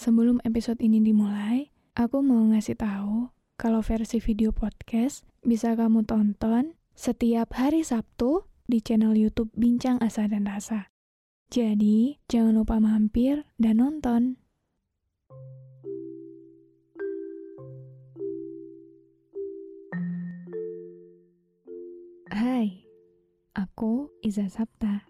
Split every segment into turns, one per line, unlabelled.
sebelum episode ini dimulai, aku mau ngasih tahu kalau versi video podcast bisa kamu tonton setiap hari Sabtu di channel YouTube Bincang Asa dan Rasa. Jadi, jangan lupa mampir dan nonton. Hai, aku Iza Sapta.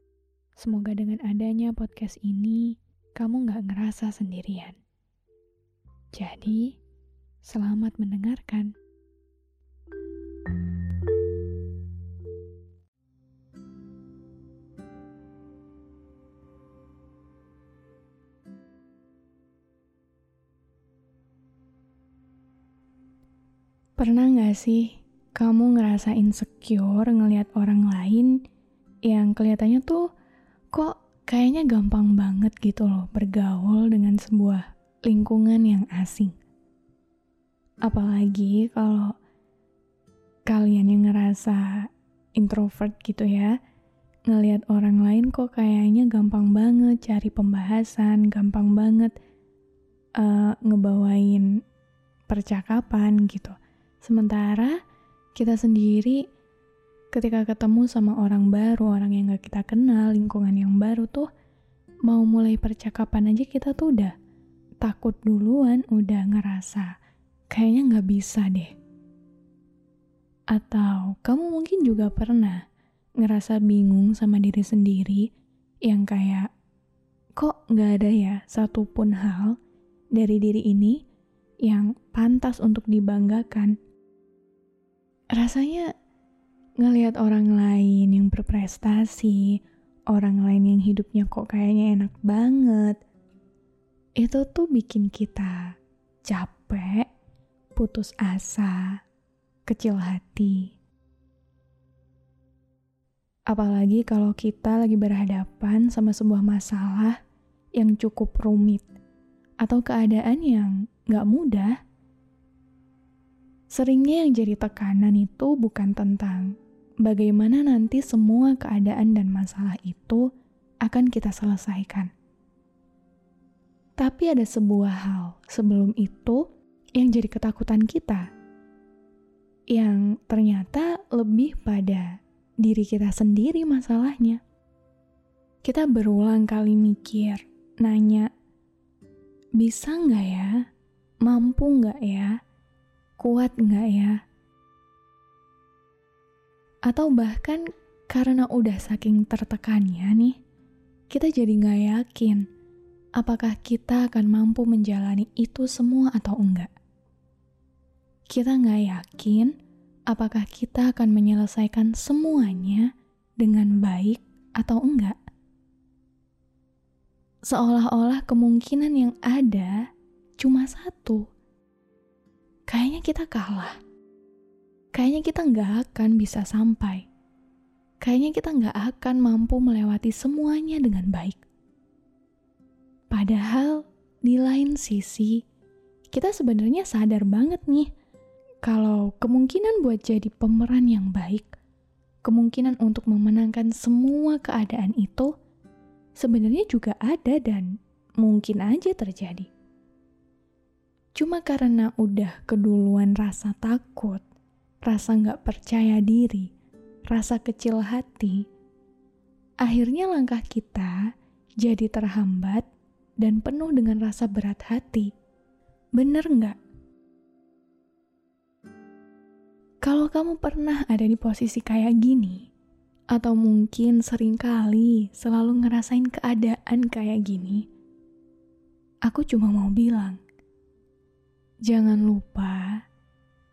semoga dengan adanya podcast ini, kamu gak ngerasa sendirian. Jadi, selamat mendengarkan. Pernah gak sih kamu ngerasa insecure ngelihat orang lain yang kelihatannya tuh kok kayaknya gampang banget gitu loh bergaul dengan sebuah lingkungan yang asing. Apalagi kalau kalian yang ngerasa introvert gitu ya, ngelihat orang lain kok kayaknya gampang banget cari pembahasan, gampang banget uh, ngebawain percakapan gitu. Sementara kita sendiri ketika ketemu sama orang baru, orang yang gak kita kenal, lingkungan yang baru tuh mau mulai percakapan aja kita tuh udah takut duluan, udah ngerasa kayaknya gak bisa deh. Atau kamu mungkin juga pernah ngerasa bingung sama diri sendiri yang kayak kok gak ada ya satupun hal dari diri ini yang pantas untuk dibanggakan rasanya ngelihat orang lain yang berprestasi, orang lain yang hidupnya kok kayaknya enak banget, itu tuh bikin kita capek, putus asa, kecil hati. Apalagi kalau kita lagi berhadapan sama sebuah masalah yang cukup rumit atau keadaan yang gak mudah Seringnya yang jadi tekanan itu bukan tentang bagaimana nanti semua keadaan dan masalah itu akan kita selesaikan. Tapi ada sebuah hal sebelum itu yang jadi ketakutan kita, yang ternyata lebih pada diri kita sendiri masalahnya. Kita berulang kali mikir, nanya, bisa nggak ya? Mampu nggak ya? kuat nggak ya? Atau bahkan karena udah saking tertekannya nih, kita jadi nggak yakin apakah kita akan mampu menjalani itu semua atau enggak. Kita nggak yakin apakah kita akan menyelesaikan semuanya dengan baik atau enggak. Seolah-olah kemungkinan yang ada cuma satu, kayaknya kita kalah. Kayaknya kita nggak akan bisa sampai. Kayaknya kita nggak akan mampu melewati semuanya dengan baik. Padahal di lain sisi, kita sebenarnya sadar banget nih kalau kemungkinan buat jadi pemeran yang baik, kemungkinan untuk memenangkan semua keadaan itu sebenarnya juga ada dan mungkin aja terjadi. Cuma karena udah keduluan rasa takut, rasa nggak percaya diri, rasa kecil hati, akhirnya langkah kita jadi terhambat dan penuh dengan rasa berat hati. Bener nggak? Kalau kamu pernah ada di posisi kayak gini, atau mungkin sering kali selalu ngerasain keadaan kayak gini, aku cuma mau bilang, jangan lupa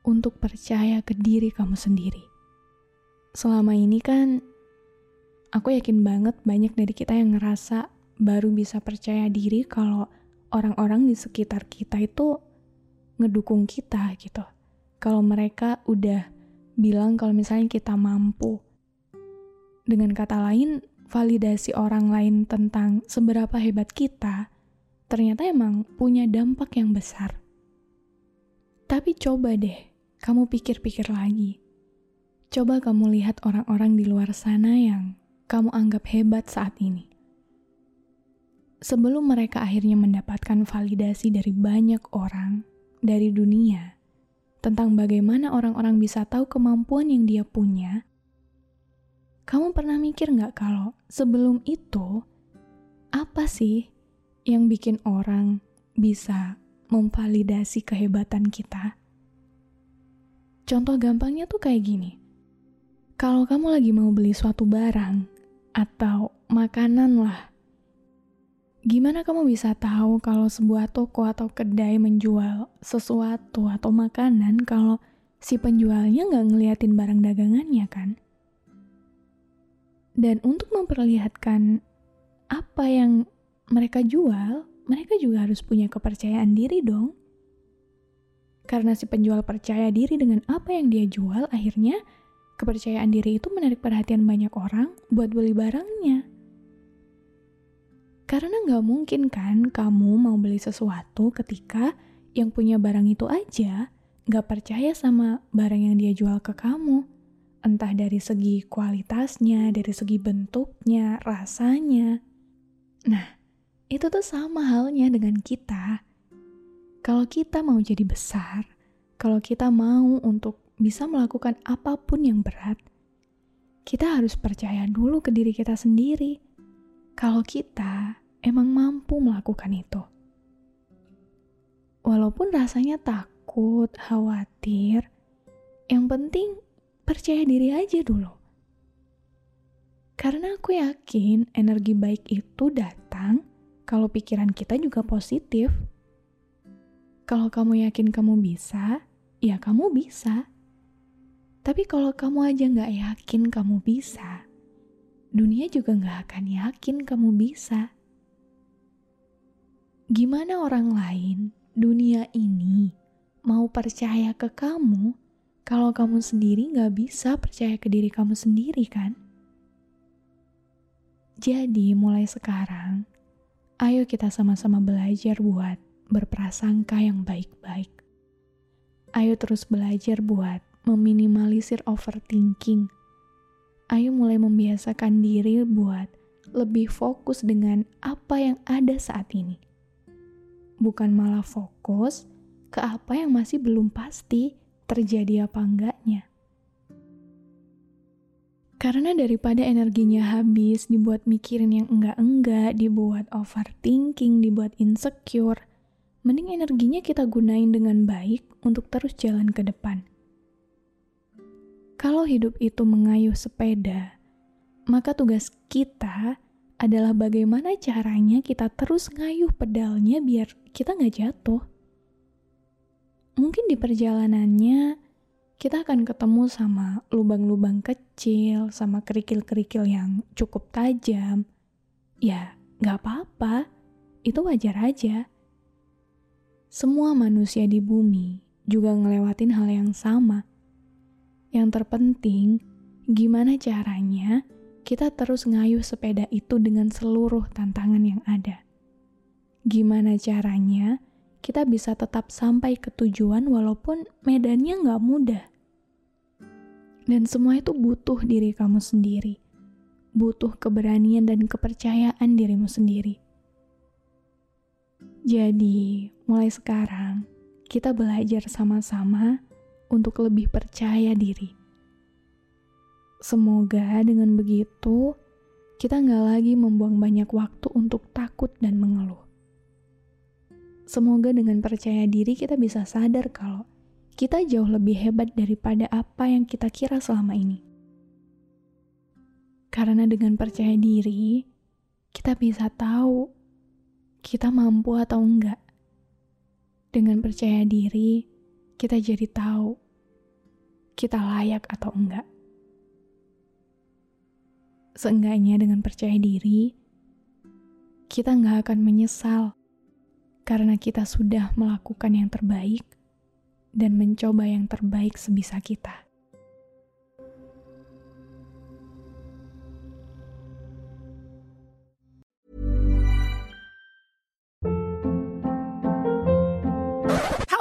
untuk percaya ke diri kamu sendiri. Selama ini kan, aku yakin banget banyak dari kita yang ngerasa baru bisa percaya diri kalau orang-orang di sekitar kita itu ngedukung kita gitu kalau mereka udah bilang kalau misalnya kita mampu. Dengan kata lain, validasi orang lain tentang seberapa hebat kita ternyata emang punya dampak yang besar. Tapi coba deh, kamu pikir-pikir lagi. Coba kamu lihat orang-orang di luar sana yang kamu anggap hebat saat ini. Sebelum mereka akhirnya mendapatkan validasi dari banyak orang, dari dunia, tentang bagaimana orang-orang bisa tahu kemampuan yang dia punya, kamu pernah mikir nggak kalau sebelum itu, apa sih yang bikin orang bisa memvalidasi kehebatan kita? Contoh gampangnya tuh kayak gini. Kalau kamu lagi mau beli suatu barang atau makanan lah Gimana kamu bisa tahu kalau sebuah toko atau kedai menjual sesuatu atau makanan kalau si penjualnya nggak ngeliatin barang dagangannya kan? Dan untuk memperlihatkan apa yang mereka jual, mereka juga harus punya kepercayaan diri dong. Karena si penjual percaya diri dengan apa yang dia jual, akhirnya kepercayaan diri itu menarik perhatian banyak orang buat beli barangnya. Karena nggak mungkin kan kamu mau beli sesuatu ketika yang punya barang itu aja nggak percaya sama barang yang dia jual ke kamu. Entah dari segi kualitasnya, dari segi bentuknya, rasanya. Nah, itu tuh sama halnya dengan kita. Kalau kita mau jadi besar, kalau kita mau untuk bisa melakukan apa pun yang berat, kita harus percaya dulu ke diri kita sendiri kalau kita emang mampu melakukan itu. Walaupun rasanya takut, khawatir, yang penting percaya diri aja dulu. Karena aku yakin energi baik itu datang kalau pikiran kita juga positif. Kalau kamu yakin kamu bisa, ya kamu bisa. Tapi kalau kamu aja nggak yakin kamu bisa, dunia juga nggak akan yakin kamu bisa. Gimana orang lain, dunia ini, mau percaya ke kamu kalau kamu sendiri nggak bisa percaya ke diri kamu sendiri kan? Jadi mulai sekarang, ayo kita sama-sama belajar buat berprasangka yang baik-baik. Ayo terus belajar buat meminimalisir overthinking ayo mulai membiasakan diri buat lebih fokus dengan apa yang ada saat ini. Bukan malah fokus ke apa yang masih belum pasti terjadi apa enggaknya. Karena daripada energinya habis dibuat mikirin yang enggak-enggak, dibuat overthinking, dibuat insecure, mending energinya kita gunain dengan baik untuk terus jalan ke depan. Kalau hidup itu mengayuh sepeda, maka tugas kita adalah bagaimana caranya kita terus ngayuh pedalnya biar kita nggak jatuh. Mungkin di perjalanannya kita akan ketemu sama lubang-lubang kecil, sama kerikil-kerikil yang cukup tajam. Ya, nggak apa-apa, itu wajar aja. Semua manusia di bumi juga ngelewatin hal yang sama yang terpenting, gimana caranya kita terus ngayuh sepeda itu dengan seluruh tantangan yang ada. Gimana caranya kita bisa tetap sampai ke tujuan walaupun medannya nggak mudah. Dan semua itu butuh diri kamu sendiri. Butuh keberanian dan kepercayaan dirimu sendiri. Jadi, mulai sekarang, kita belajar sama-sama untuk lebih percaya diri. Semoga dengan begitu, kita nggak lagi membuang banyak waktu untuk takut dan mengeluh. Semoga dengan percaya diri kita bisa sadar kalau kita jauh lebih hebat daripada apa yang kita kira selama ini. Karena dengan percaya diri, kita bisa tahu kita mampu atau enggak. Dengan percaya diri, kita jadi tahu kita layak atau enggak. Seenggaknya dengan percaya diri, kita nggak akan menyesal karena kita sudah melakukan yang terbaik dan mencoba yang terbaik sebisa kita.